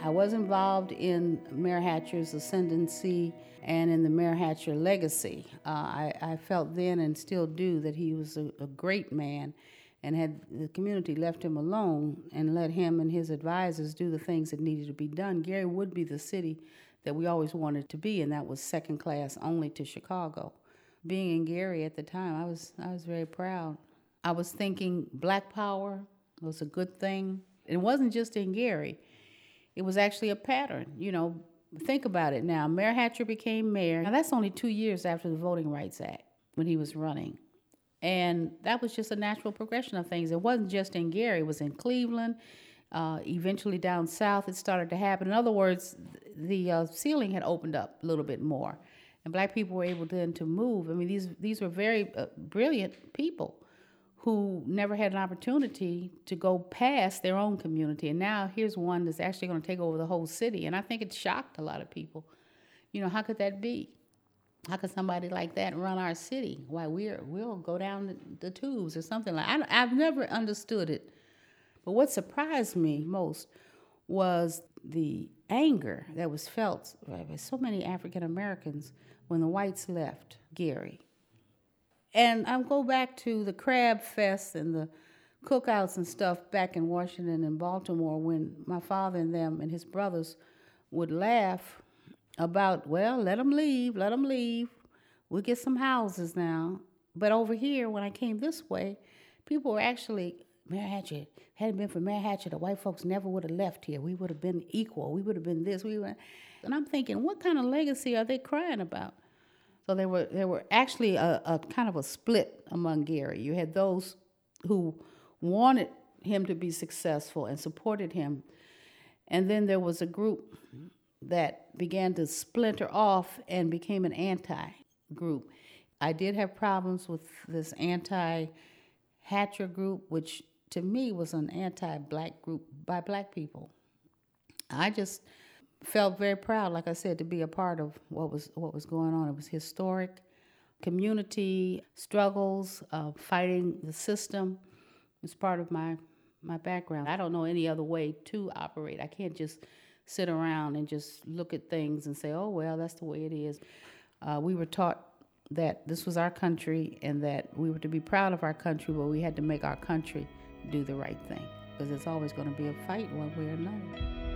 I was involved in Mayor Hatcher's ascendancy and in the Mayor Hatcher legacy. Uh, I, I, felt then and still do that he was a, a great man and had the community left him alone and let him and his advisors do the things that needed to be done, Gary would be the city that we always wanted to be, and that was second class only to Chicago. Being in Gary at the time, I was I was very proud. I was thinking black power was a good thing. It wasn't just in Gary. It was actually a pattern. You know, think about it now. Mayor Hatcher became mayor. Now that's only two years after the Voting Rights Act when he was running. And that was just a natural progression of things. It wasn't just in Gary, it was in Cleveland. Uh, eventually, down south, it started to happen. In other words, the uh, ceiling had opened up a little bit more, and black people were able then to move. I mean, these, these were very uh, brilliant people who never had an opportunity to go past their own community. And now here's one that's actually going to take over the whole city. And I think it shocked a lot of people. You know, how could that be? how could somebody like that run our city? Why we're we'll go down the, the tubes or something like. I, I've never understood it, but what surprised me most was the anger that was felt by so many African Americans when the whites left Gary. And I go back to the crab fest and the cookouts and stuff back in Washington and Baltimore when my father and them and his brothers would laugh about, well, let them leave, let them leave. We'll get some houses now. But over here, when I came this way, people were actually, Mayor Hatcher, hadn't been for Hatcher, the white folks never would have left here. We would have been equal. We would have been this. We were, and I'm thinking, what kind of legacy are they crying about? So there were there were actually a, a kind of a split among Gary. You had those who wanted him to be successful and supported him, and then there was a group that began to splinter off and became an anti group. I did have problems with this anti Hatcher group, which to me was an anti black group by black people. I just felt very proud, like I said, to be a part of what was what was going on. It was historic community struggles, uh, fighting the system. It's part of my my background. I don't know any other way to operate. I can't just sit around and just look at things and say, oh, well, that's the way it is. Uh, we were taught that this was our country and that we were to be proud of our country, but we had to make our country do the right thing because it's always going to be a fight one way or another.